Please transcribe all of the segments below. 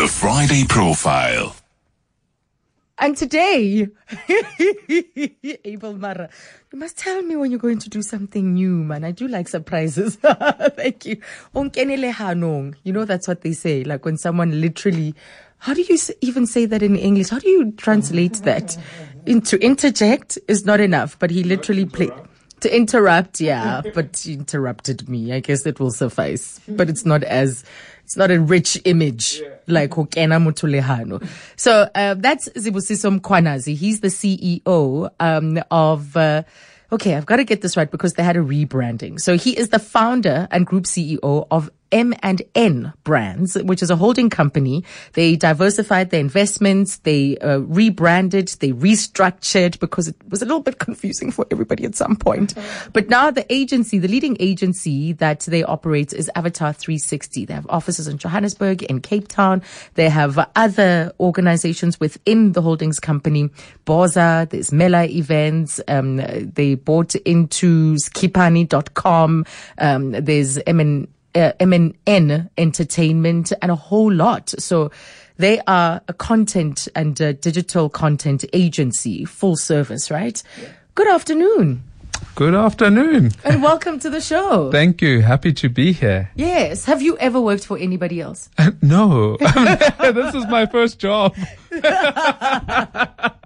The Friday Profile. And today, Abel Mara, you must tell me when you're going to do something new, man. I do like surprises. Thank you. You know, that's what they say. Like when someone literally, how do you even say that in English? How do you translate that? In, to interject is not enough, but he literally played. To interrupt, yeah, but he interrupted me. I guess it will suffice. But it's not as, it's not a rich image like Hokena Mutulehano. So, uh, that's Sibusiso Mkwanazi. He's the CEO, um, of, uh, okay, I've got to get this right because they had a rebranding. So he is the founder and group CEO of M and N Brands, which is a holding company. They diversified their investments. They uh, rebranded. They restructured because it was a little bit confusing for everybody at some point. But now the agency, the leading agency that they operate is Avatar 360. They have offices in Johannesburg, in Cape Town. They have other organizations within the holdings company. Boza, there's Mela Events. Um, they bought into skipani.com. Um, there's MN uh, MNN Entertainment and a whole lot. So they are a content and a digital content agency, full service, right? Good afternoon Good afternoon. and welcome to the show. Thank you. Happy to be here. yes. Have you ever worked for anybody else? No, this is my first job.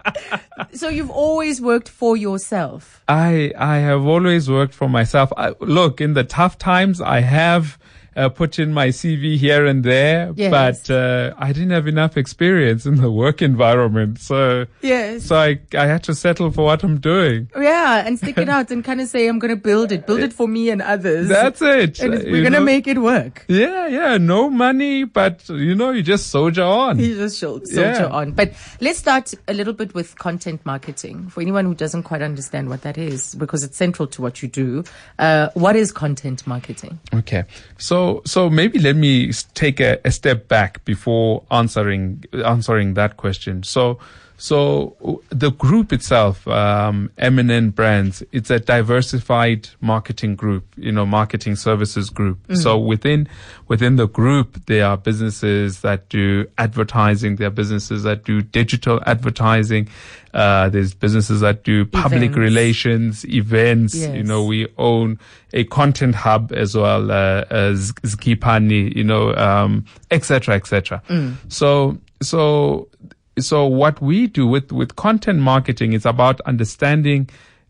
So you've always worked for yourself. I I have always worked for myself. I, look, in the tough times, I have uh, put in my CV here and there, Yes. but uh, I didn't have enough experience in the work environment, so Yes. so I I had to settle for what I'm doing. Yeah, and stick it out and kind of say, I'm going to build it, build it for me and others. That's it. and we're going to make it work. Yeah, yeah. No money, but you know, you just soldier on. You just soldier Yeah. on. But let's start a little bit with content marketing for anyone who doesn't quite understand what that is, because it's central to what you do. Uh, what is content marketing? Okay. So so maybe let me take a, a step back before answering answering that question. So so the group itself, um, M&N Brands, it's a diversified marketing group, you know, marketing services group. So within within the group, there are businesses that do advertising, there are businesses that do digital advertising, uh, there's businesses that do public Events. relations, events. You know, we own a content hub as well uh, as Skipani, you know, um, et cetera, et cetera. So, so, so what we do with, with content marketing is about understanding,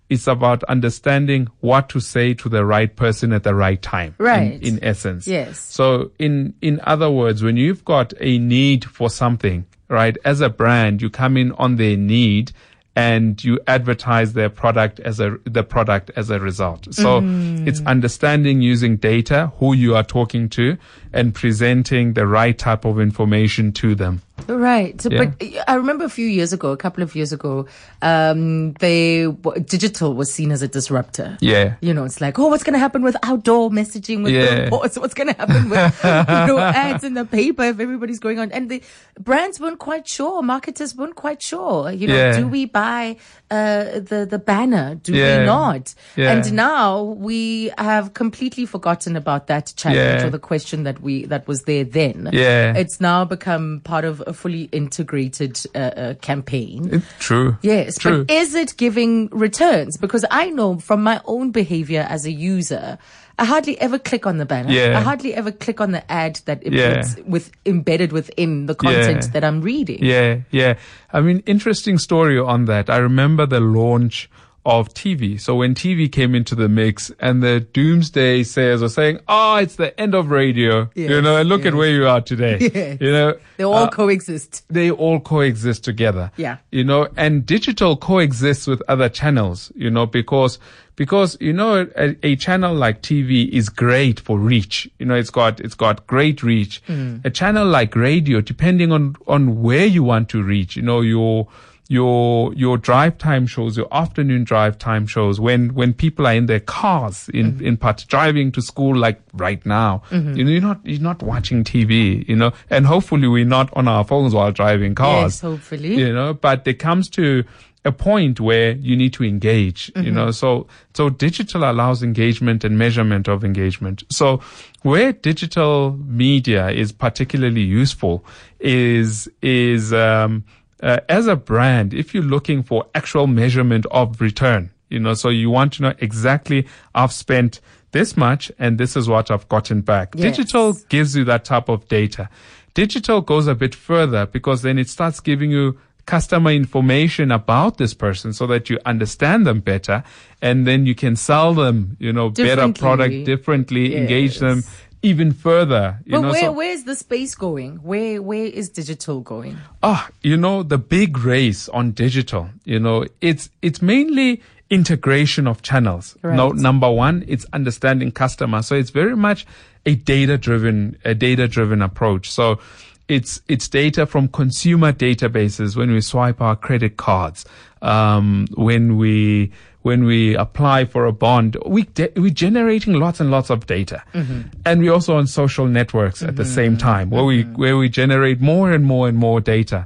it's about understanding what to say to the right person at the right time. in- Right. In, essence. Yes. So in, in other words, when you've got a need for something, right, as a brand, you come in on their need and you advertise their product as a the product as a result. So mm-hmm. it's understanding using data who you are talking to and presenting the right type of information to them. Right. So, Yeah. But I remember a few years ago, a couple of years ago, um, they digital was seen as a disruptor. Yeah. You know, it's like, oh, what's going to happen with outdoor messaging with Yeah. billboards? What's going to happen with you know ads in the paper if everybody's going on? And the brands weren't quite sure, marketers weren't quite sure. You know, Yeah. do we buy uh, the the banner? Do Yeah. we not? And now we have completely forgotten about that challenge or the question that we that was there then. Yeah. It's now become part of a fully integrated uh, uh, campaign. It's true. Yes, True. but is it giving returns? Because I know from my own behavior as a user, I hardly ever click on the banner. Yeah. I hardly ever click on the ad that it Yeah. with embedded within the content Yeah. that I'm reading. Yeah, yeah. I mean, interesting story on that. I remember the launch of TV. So when TV came into the mix and the doomsday sayers were saying, oh, it's the end of radio. you know, and look yes. at where you are today. Yes. You know, They all uh, coexist. they all coexist together. Yeah. You know, and digital coexists with other channels, you know, because, because, you know, a, a channel like TV is great for reach. You know, it's got, it's got great reach. A channel like radio, depending on, on where you want to reach, you know, your, your your drive time shows, your afternoon drive time shows, when when people are in their cars, in mm-hmm. in part driving to school, like right now, mm-hmm. you know, you're not you're not watching TV, you know, and hopefully we're not on our phones while driving cars. Yes, hopefully. you know but it comes to a point where you need to engage, you mm-hmm. know, so, so digital allows engagement and measurement of engagement. So where digital media is particularly useful is, is, um, uh, as a brand, if you're looking for actual measurement of return, you know, so you want to know exactly I've spent this much and this is what I've gotten back. Yes. Digital gives you that type of data. Digital goes a bit further because then it starts giving you customer information about this person so that you understand them better and then you can sell them, you know, better product differently, engage them Yes. Even further. You But know, where so- where is the space going? Where where is digital going? Ah, you know, the big race on digital, you know, it's, it's mainly integration of channels. Right. No, number one, it's understanding customer. So it's very much a data driven, a data driven approach. So it's, it's data from consumer databases when we swipe our credit cards, um, when we, when we apply for a bond, we de- we're generating lots and lots of data, mm-hmm. and we're also on social networks at the mm-hmm. same time, where we mm-hmm. where we generate more and more and more data.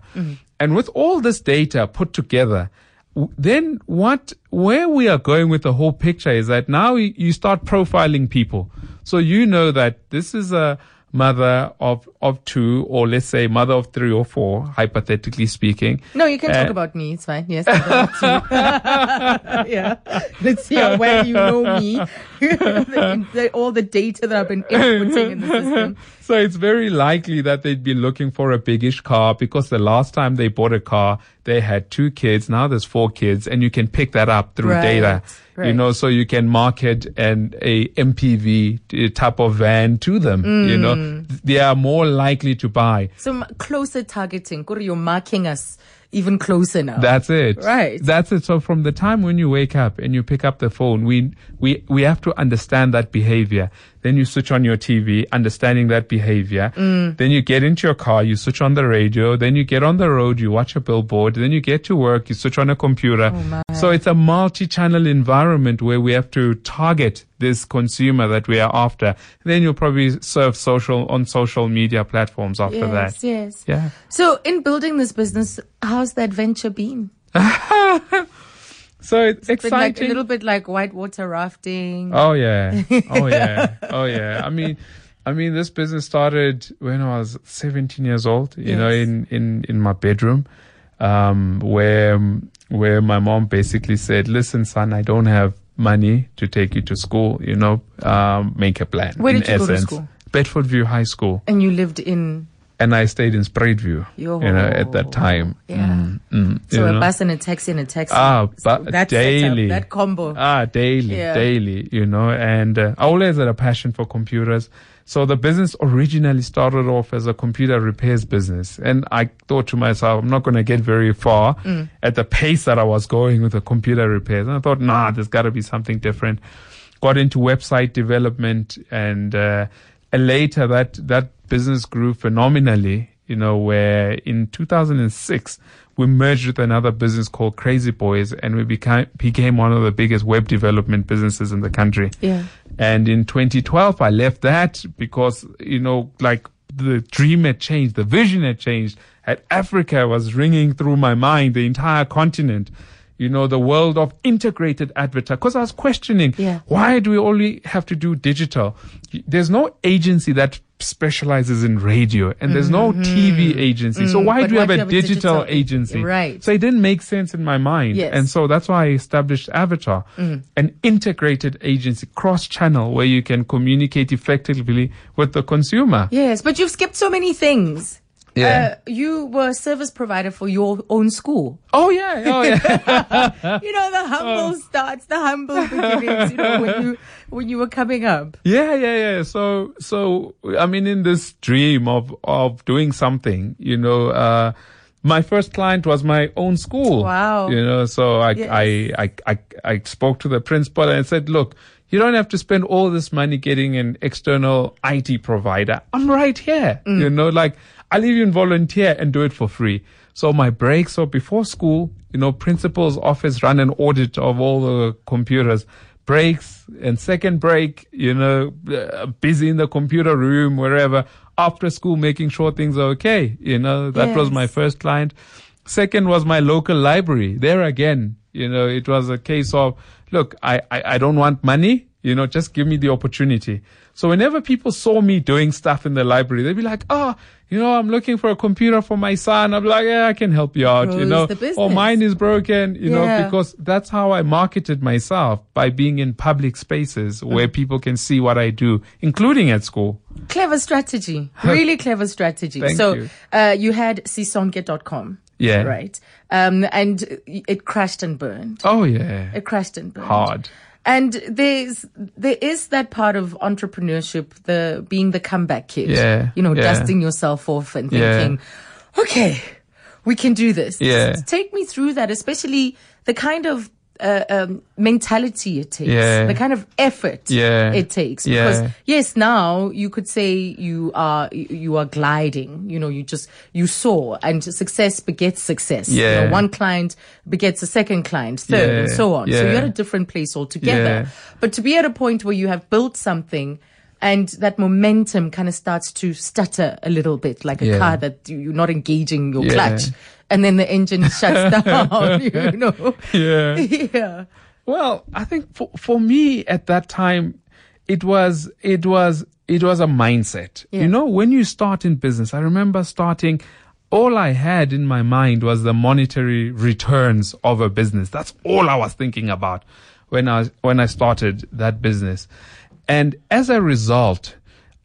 And with all this data put together, w- then what where we are going with the whole picture is that now you start profiling people, so you know that this is a mother of of two, or let's say mother of three or four, hypothetically speaking. No, you can talk Uh, about me. It's fine. Yes. I don't have to. yeah. Let's see how well you know me. The- the- all the data that I've been inputting in the system. So it's very likely that they'd be looking for a biggish car because the last time they bought a car, they had two kids. Now there's four kids and you can pick that up through Right, data. You know, so you can market an a MPV type of van to them. You know, Mm. they are more likely to buy. So m- closer targeting. You're marking us even closer now. That's it. Right. That's it. So from the time when you wake up and you pick up the phone, we, we, we have to understand that behavior. Then you switch on your TV, understanding that behavior. Mm. Then you get into your car, you switch on the radio. Then you get on the road, you watch a billboard. Then you get to work, you switch on a computer. Oh, so it's a multi-channel environment where we have to target this consumer that we are after. Then you'll probably serve social on social media platforms after yes, that. yes. Yeah. So in building this business, how's the adventure been? So it's Been like a little bit like whitewater rafting. Oh yeah. Oh yeah. Oh yeah. I mean, I mean, this business started when I was 17 years old. You know, in in in my bedroom, um, where where my mom basically said, "Listen, son, I don't have money to take you to school. You know, um, make a plan." Where did you go to school? Bedfordview High School, And you lived in and I stayed in Spruitview. Yo. You know, at that time. Yeah. Mm, mm, so a know. bus and a taxi and a taxi. Ah, So that daily. setup, that combo. Ah, daily, Yeah. daily, you know, and uh, I always had a passion for computers. So the business originally started off as a computer repairs business. And I thought to myself, I'm not going to get very far Mm. at the pace that I was going with the computer repairs. And I thought, nah, there's got to be something different. Got into website development and, uh, and later that, that business grew phenomenally, you know, where in 2006, we merged with another business called Crazy Boys and we became, became one of the biggest web development businesses in the country. Yeah. And in 2012, I left that because, you know, like the dream had changed, the vision had changed. And Africa was ringing through my mind, the entire continent. You know, the world of integrated advertising. Because I was questioning, Yeah. why do we only have to do digital? There's no agency that specializes in radio and there's no TV agency. So why Mm-hmm. But do we have a have a digital, digital agency? Right. So it didn't make sense in my mind. Yes. And so that's why I established Avatar, an integrated agency, cross channel where you can communicate effectively with the consumer. Yes, but you've skipped so many things. Yeah. Uh, you were a service provider for your own school. Oh yeah. Oh yeah. You know, the humble starts, the humble beginnings, you know, when you, when you were coming up. Yeah, yeah, yeah. So, so, I mean, in this dream of, of doing something, you know, uh, my first client was my own school. Wow. You know, so I, Yes. I, I, I, I spoke to the principal and said, look, you don't have to spend all this money getting an external IT provider. I'm right here. Mm. You know, like I'll even volunteer and do it for free. So my breaks so before school, you know, principal's office run an audit of all the computers breaks and second break, you know, uh, busy in the computer room, wherever, after school, making sure things are okay. You know, that was my first client. second was my local library. There again, you know, it was a case of, look, I, I, I don't want money. You know, just give me the opportunity. So whenever people saw me doing stuff in the library, they'd be like, oh, you know, I'm looking for a computer for my son. I'm like, yeah, I can help you out, you know, or mine is broken, you know, because that's how I marketed myself by being in public spaces Mm. where people can see what I do, including at school. Clever strategy. Really clever strategy. Thank so you. Uh, you had sisonke.com. Yeah. Right. Um, and it crashed and burned. Oh yeah. It crashed and burned. Hard. And there's there is that part of entrepreneurship, the being the comeback kid. Yeah, You know, yeah. dusting yourself off and Yeah. thinking, okay, we can do this. Yeah. Take me through that, especially the kind of uh, um, mentality it takes, Yeah. the kind of effort Yeah. it takes. Yeah. Because yes, now you could say you are you are gliding. You know, you just you soar, and success begets success. You Yeah. know, one client begets a second client, third, and so on. So you're at a different place altogether. Yeah. But to be at a point where you have built something. And that momentum kind of starts to stutter a little bit, like a Yeah. car that you- you're not engaging your Yeah. clutch, and then the engine shuts down. You know, Yeah. yeah, Well, I think for, for me at that time, it was, it was, it was a mindset. Yeah. You know, when you start in business, I remember starting, all I had in my mind was the monetary returns of a business. That's all I was thinking about when I, when I started that business. And as a result,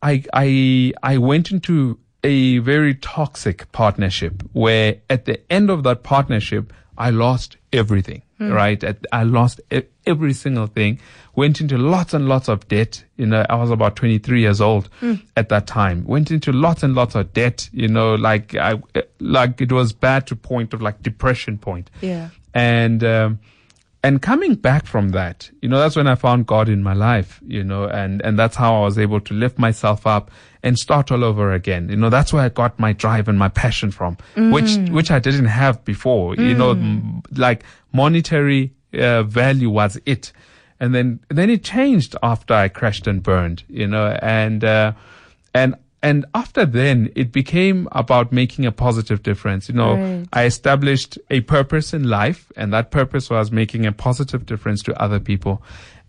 I, I, I went into a very toxic partnership where at the end of that partnership, I lost everything, right? I lost every single thing, went into lots and lots of debt. You know, I was about 23 years old at that time, went into lots and lots of debt, you know, like I, like it was bad to point of like depression point. Yeah. And, um, and coming back from that, you know, that's when I found God in my life, you know, and, and that's how I was able to lift myself up and start all over again. You know, that's where I got my drive and my passion from, which, which I didn't have before, you know, m- like monetary uh, value was it. And then, then it changed after I crashed and burned, you know, and, uh, and, and after then, it became about making a positive difference. You know, Right. I established a purpose in life, and that purpose was making a positive difference to other people.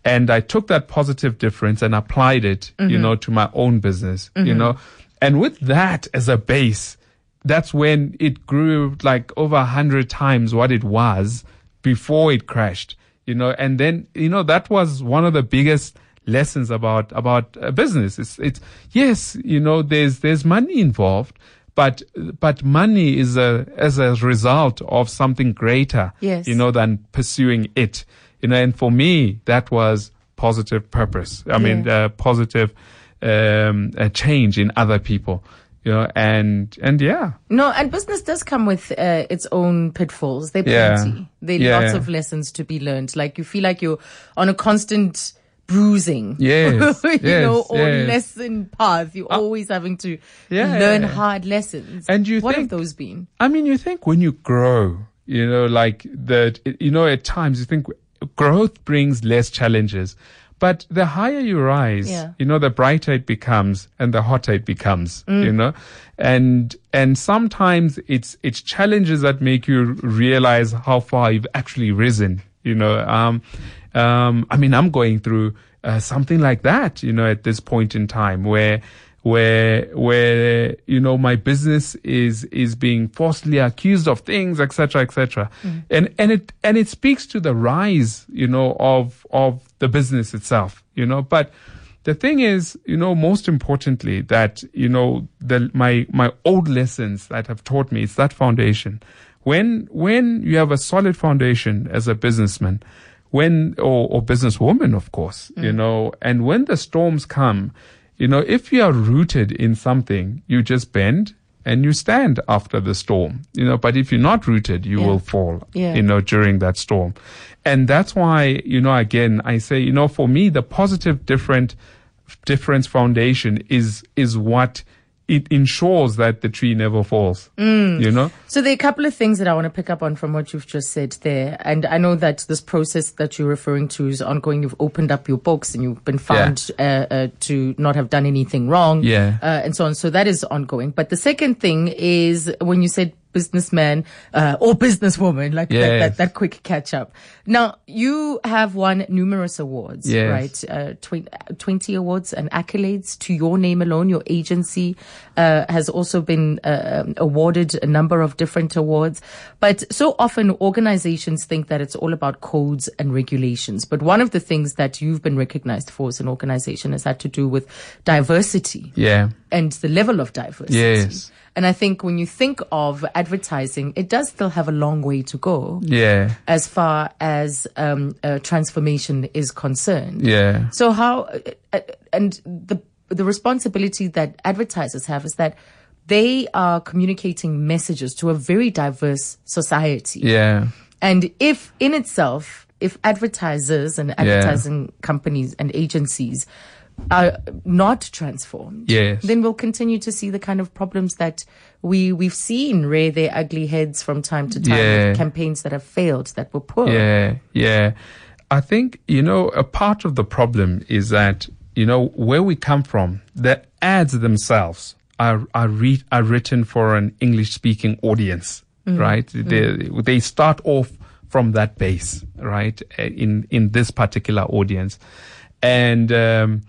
And I took that positive difference and applied it, you mm-hmm. know, to my own business, you mm-hmm. know. And with that as a base, that's when it grew like over a hundred times what it was before it crashed, you know. And then, you know, that was one of the biggest lessons about about uh, business. It's it's yes, you know, there's there's money involved, but but money is a as a result of something greater, Yes. you know, than pursuing it. You know, and for me, that was positive purpose. I mean, uh, positive um, a change in other people. You know, and and yeah, No, and business does come with uh, its own pitfalls. They're Yeah. plenty. There are Yeah. lots of lessons to be learned. Like you feel like you're on a constant bruising. Yes, you know, yes, or yes. lesson path. You're always having to Yeah. learn hard lessons. And you what think- have those been? I mean, you think when you grow, you know, like that, you know, at times you think growth brings less challenges. But the higher you rise, Yeah. you know, the brighter it becomes and the hotter it becomes, you know, and, and sometimes it's, it's challenges that make you realize how far you've actually risen, you know, um, um, I mean, I'm going through, uh, something like that, you know, at this point in time where, where where you know my business is is being falsely accused of things etc etc and and it and it speaks to the rise you know of of the business itself you know. But the thing is you know most importantly that you know the my my old lessons that have taught me it's that foundation. When when you have a solid foundation as a businessman when or, or businesswoman of course you mm. know and when the storms come you know if you are rooted in something you just bend and you stand after the storm you know but if you're not rooted you Yeah. will fall Yeah. you know during that storm and that's why you know again i say you know for me the positive different difference foundation is is what it ensures that the tree never falls you know So there are a couple of things that I want to pick up on from what you've just said there. And I know that this process that you're referring to is ongoing. You've opened up your books and you've been found uh, uh, to not have done anything wrong. Yeah. Uh, and so on. So that is ongoing. But the second thing is when you said businessman uh, or businesswoman, like that, Yes. that, that quick catch up. Now, you have won numerous awards, Yes. right? Uh, twen- 20 awards and accolades to your name alone. Your agency uh, has also been uh, um, awarded a number of different awards. But so often organizations think that it's all about codes and regulations. But one of the things that you've been recognized for as an organization has had to do with diversity Yeah. and the level of diversity. Yes. And I think when you think of advertising, it does still have a long way to go Yeah. as far as um, uh, transformation is concerned. Yeah. So how uh, uh, and the the responsibility that advertisers have is that they are communicating messages to a very diverse society. Yeah. And if in itself, if advertisers and advertising companies and agencies are not transformed, Yes. then we'll continue to see the kind of problems that we we've seen rear their ugly heads from time to time. Yeah. with Campaigns that have failed, that were poor. Yeah, yeah. I think, you know, a part of the problem is that, you know, where we come from, the ads themselves are, are, re- are written for an English speaking audience, right? They, they start off from that base, right? In, in this particular audience. And, um,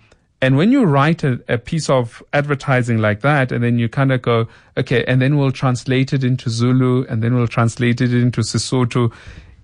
and when you write a, a piece of advertising like that, and then you kind of go, okay, and then we'll translate it into Zulu, and then we'll translate it into Sesotho.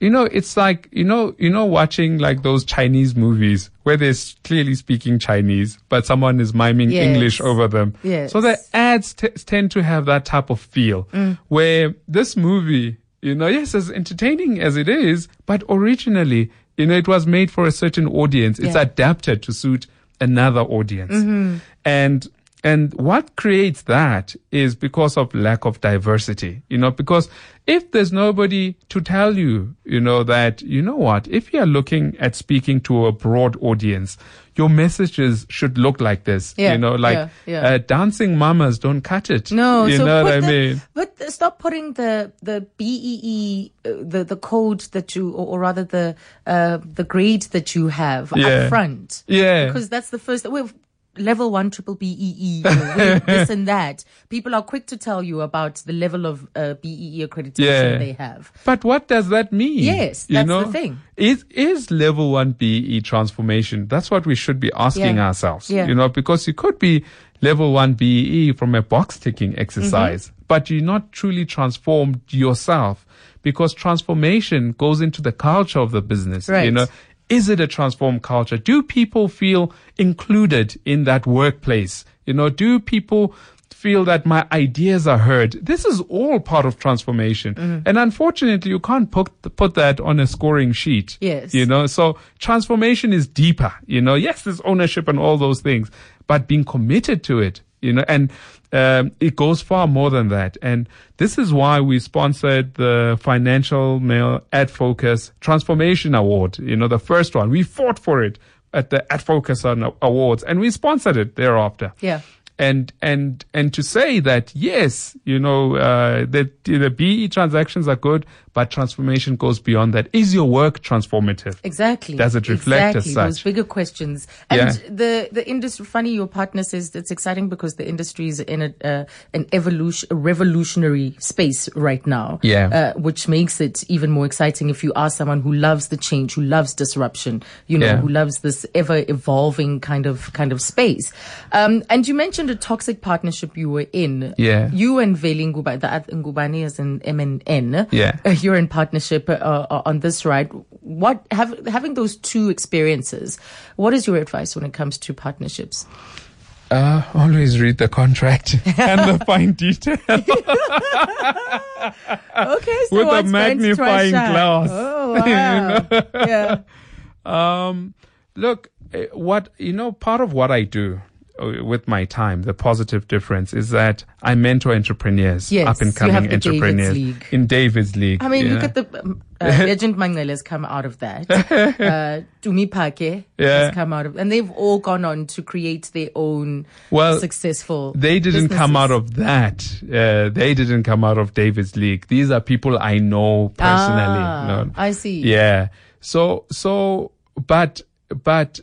You know, it's like, you know, you know, watching like those Chinese movies where they're clearly speaking Chinese, but someone is miming Yes. English over them. Yes. So the ads t- tend to have that type of feel mm. where this movie, you know, yes, as entertaining as it is, but originally, you know, it was made for a certain audience. It's Yeah. adapted to suit another audience. Mm-hmm. And and what creates that is because of lack of diversity, you know, because if there's nobody to tell you, you know, that, you know what, if you're looking at speaking to a broad audience, your messages should look like this, Yeah, you know, like yeah, yeah. Uh, dancing mamas don't cut it. No, you so know what I mean? But stop putting the the BEE uh, the the code that you or, or rather the uh, the grade that you have Yeah. up front. Yeah. because that's the first. We've level one triple BEE, know, this and that. People are quick to tell you about the level of uh, BEE accreditation Yeah. they have. But what does that mean? Yes, You that's the thing. Is is level one BEE transformation? That's what we should be asking Yeah. ourselves. Yeah. You know, because you could be level one BEE from a box ticking exercise, Mm-hmm. but you're not truly transformed yourself because transformation goes into the culture of the business. You know, is it a transformed culture? Do people feel included in that workplace? You know, do people feel that my ideas are heard? This is all part of transformation. Mm-hmm. And unfortunately, you can't put, put that on a scoring sheet. Yes. You know, so transformation is deeper. You know, yes, there's ownership and all those things, but being committed to it, you know, and um, it goes far more than that. And this is why we sponsored the Financial Mail Ad Focus Transformation Award. You know, the first one. We fought for it at the Ad Focus Awards and we sponsored it thereafter Yeah. and and and to say that yes, you know, uh, that the BEE transactions are good, but transformation goes beyond that. Is your work transformative? Exactly. Does it reflect as exactly, Those bigger questions. And Yeah. the, the industry, funny, your partner says it's exciting because the industry is in a, uh, an evolution, a revolutionary space right now. Yeah. Uh, which makes it even more exciting if you are someone who loves the change, who loves disruption, you know, Yeah. who loves this ever evolving kind of, kind of space. Um, and you mentioned a toxic partnership you were in. Yeah. You and Veli Nguba, the Ngubane is in MNN. Yeah. You're in partnership uh, uh, on this ride. What have, having those two experiences? What is your advice when it comes to partnerships? Uh, always read the contract and the fine detail. Okay, so With a magnifying glass. Oh wow! yeah, Um, look, eh, what you know, part of what I do with my time, the positive difference is that I mentor entrepreneurs, Yes, up and coming David's entrepreneurs League. in David's League. I mean, look at the um, uh, Legend Manqele has come out of that. Uh, Tumi Phake Yeah. has come out of, and they've all gone on to create their own Well, successful. They didn't come out of that. Uh, they didn't come out of David's League. These are people I know personally. Ah, know. I see. Yeah. So, so, but, but,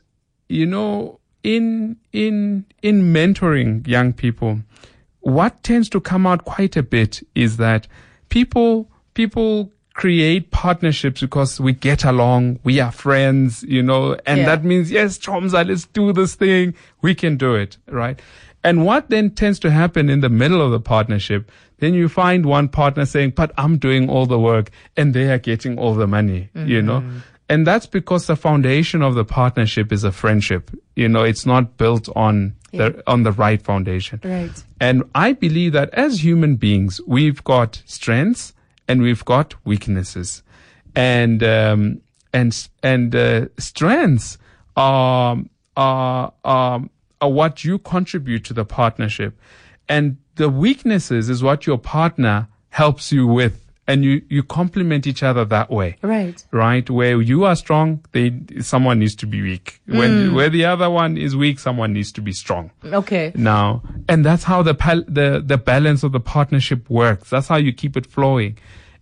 you know, in, in, in mentoring young people, what tends to come out quite a bit is that people people create partnerships because we get along, we are friends, you know, and Yeah. that means yes, Chomza, let's do this thing. We can do it, right? And what then tends to happen in the middle of the partnership, then you find one partner saying, but I'm doing all the work and they are getting all the money, you know? Mm-hmm. And that's because the foundation of the partnership is a friendship. You know, it's not built on the, on the right foundation. Right. And I believe that as human beings, we've got strengths and we've got weaknesses. And, um, and, and, uh, strengths are, are, are, are what you contribute to the partnership. And the weaknesses is what your partner helps you with. And you, you complement each other that way Right. right? Where you are strong, they someone needs to be weak. When mm. where the other one is weak, someone needs to be strong. Okay. Now, and that's how the pal- the the balance of the partnership works. That's how you keep it flowing,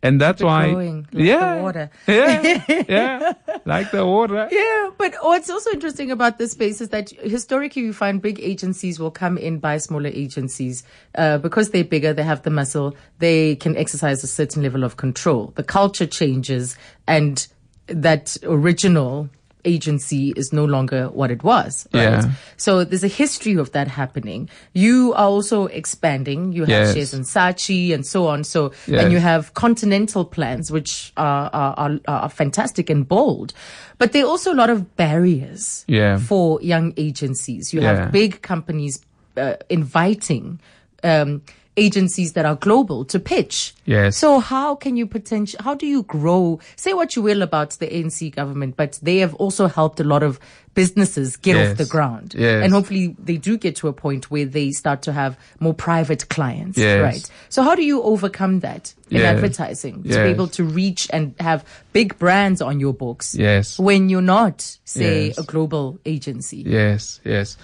and that's why like the yeah, water. yeah, yeah, like the water. Yeah, but what's also interesting about this space is that historically you find big agencies will come in by smaller agencies uh, because they're bigger, they have the muscle, they can exercise a certain level of control. The culture changes, and that original agency is no longer what it was. Right? Yeah. So there's a history of that happening. You are also expanding. You have Yes. shares in Saatchi and so on. So Yes. and you have continental plans, which are, are, are, are fantastic and bold. But there are also a lot of barriers Yeah. for young agencies. You Yeah. have big companies uh, inviting um, agencies that are global to pitch. Yes. So how can you potential? How do you grow? Say what you will about the ANC government, but they have also helped a lot of businesses get Yes. off the ground. Yes. And hopefully they do get to a point where they start to have more private clients. Yes. Right. So how do you overcome that in Yes. advertising to be able to reach and have big brands on your books? Yes. When you're not, say, a global agency. Yes, yes.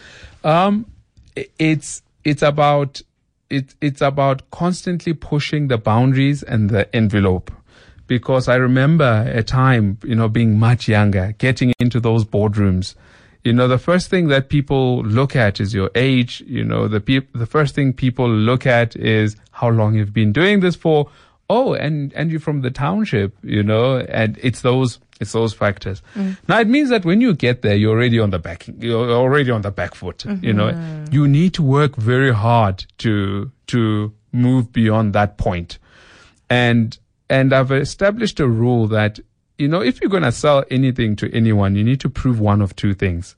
Um, it's it's about it, it's about constantly pushing the boundaries and the envelope. Because I remember a time, you know, being much younger, getting into those boardrooms. You know, the first thing that people look at is your age. You know, the peop- the first thing people look at is how long you've been doing this for. Oh, and and you're from the township, you know, and it's those it's those factors. Now it means that when you get there, you're already on the back, you're already on the back foot. You know, you need to work very hard to to move beyond that point. And and I've established a rule that you know if you're going to sell anything to anyone, you need to prove one of two things.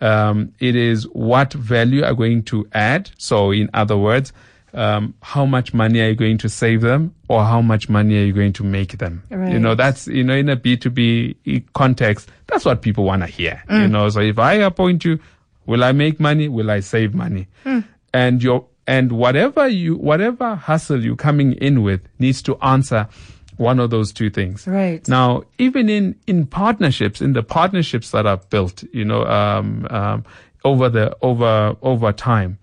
Um, it is what value are going to add. So, in other words, um, how much money are you going to save them, or how much money are you going to make them? You know, that's you know in a B two B context, that's what people want to hear. You know, so if I appoint you, will I make money? Will I save money? And your and whatever you whatever hustle you're coming in with needs to answer one of those two things. Right. Now, even in, in partnerships, in the partnerships that are built, you know, um, um, over the, over, over time,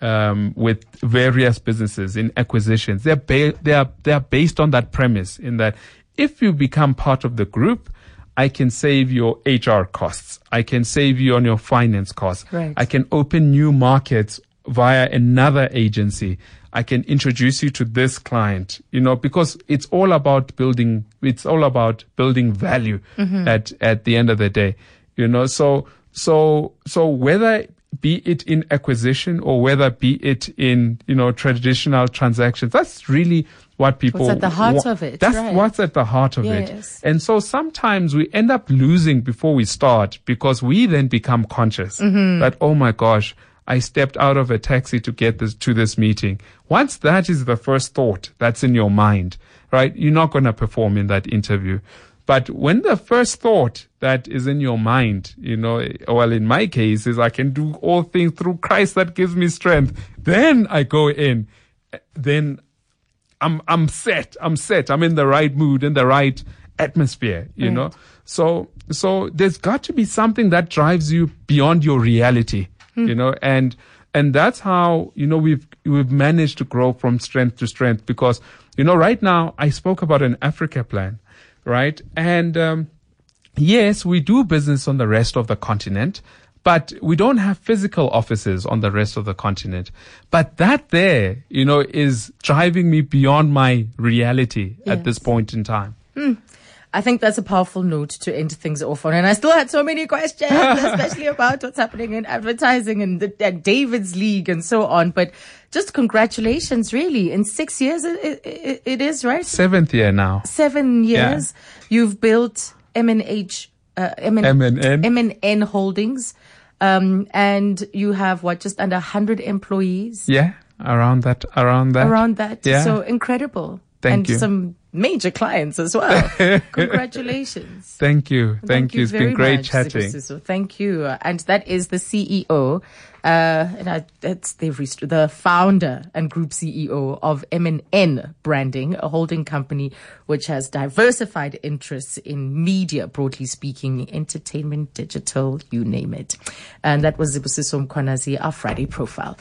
um, with various businesses in acquisitions, they're, ba- they are, they are based on that premise in that if you become part of the group, I can save your HR costs. I can save you on your finance costs. Right. I can open new markets via another agency. I can introduce you to this client, you know, because it's all about building, it's all about building value at, at the end of the day, you know, so, so, so whether be it in acquisition or whether be it in, you know, traditional transactions, that's really what people at the heart wa- of it, That's right. what's at the heart of Yes. it. And so sometimes we end up losing before we start because we then become conscious Mm-hmm. that, oh my gosh, I stepped out of a taxi to get this to this meeting. Once that is the first thought that's in your mind, right? You're not going to perform in that interview. But when the first thought that is in your mind, you know, well, in my case is I can do all things through Christ that gives me strength. Then I go in. Then I'm I'm set. I'm set. I'm in the right mood, in the right atmosphere, you mm. know. So so there's got to be something that drives you beyond your reality, hmm. you know, and and that's how, you know, we've we've managed to grow from strength to strength because, you know, right now I spoke about an Africa plan, right? And um yes, we do business on the rest of the continent, but we don't have physical offices on the rest of the continent. But that there, you know, is driving me beyond my reality at this point in time. I think that's a powerful note to end things off on. And I still had so many questions, especially about what's happening in advertising and, the, and David's League and so on. But just congratulations, really. In six years, it, it, it is, right? Seventh year now. Seven years, you've built MNH, uh, MN, MNN. MNN Holdings. Um, and you have what, just under 100 employees Yeah, around that, around that. around that. Yeah. So incredible. Thank and you. some major clients as well. Congratulations. Thank you. Thank, you. It's very been great much, chatting. Sibusiso. Thank you. And that is the CEO, uh, and I, that's they've the founder and group CEO of M&N Branding, a holding company which has diversified interests in media, broadly speaking, entertainment, digital, you name it. And that was Sibusiso Mkwanazi, our Friday profile.